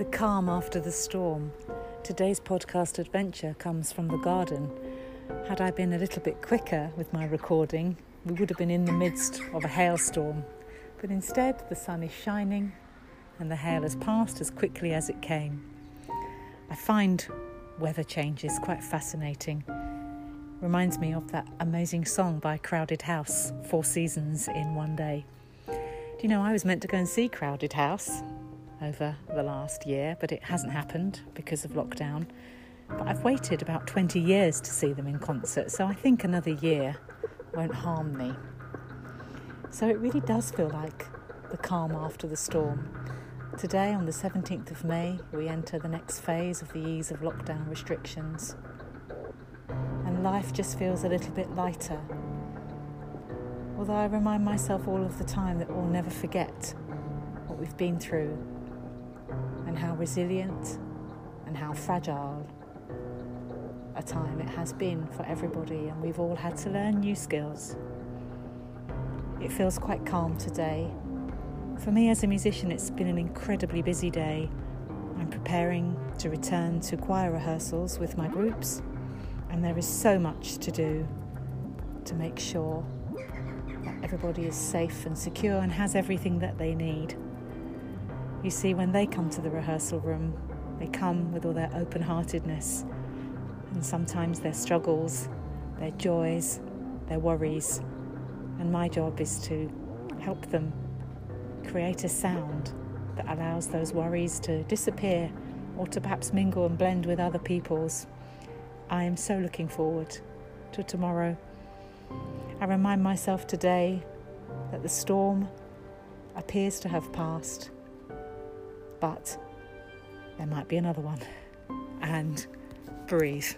The calm after the storm. Today's podcast adventure comes from the garden. Had I been a little bit quicker with my recording, we would have been in the midst of a hailstorm. But instead, the sun is shining and the hail has passed as quickly as it came. I find weather changes quite fascinating. Reminds me of that amazing song by Crowded House, Four Seasons in One Day. Do you know, I was meant to go and see Crowded House over the last year, but it hasn't happened because of lockdown. But I've waited about 20 years to see them in concert, so I think another year won't harm me. So it really does feel like the calm after the storm. Today, on the 17th of May, we enter the next phase of the ease of lockdown restrictions. And life just feels a little bit lighter. Although I remind myself all of the time that we'll never forget what we've been through and how resilient and how fragile a time it has been for everybody, and we've all had to learn new skills. It feels quite calm today. For me as a musician, it's been an incredibly busy day. I'm preparing to return to choir rehearsals with my groups, and there is so much to do to make sure that everybody is safe and secure and has everything that they need. You see, when they come to the rehearsal room, they come with all their open heartedness and sometimes their struggles, their joys, their worries. And my job is to help them create a sound that allows those worries to disappear or to perhaps mingle and blend with other people's. I am so looking forward to tomorrow. I remind myself today that the storm appears to have passed but there might be another one. And breathe.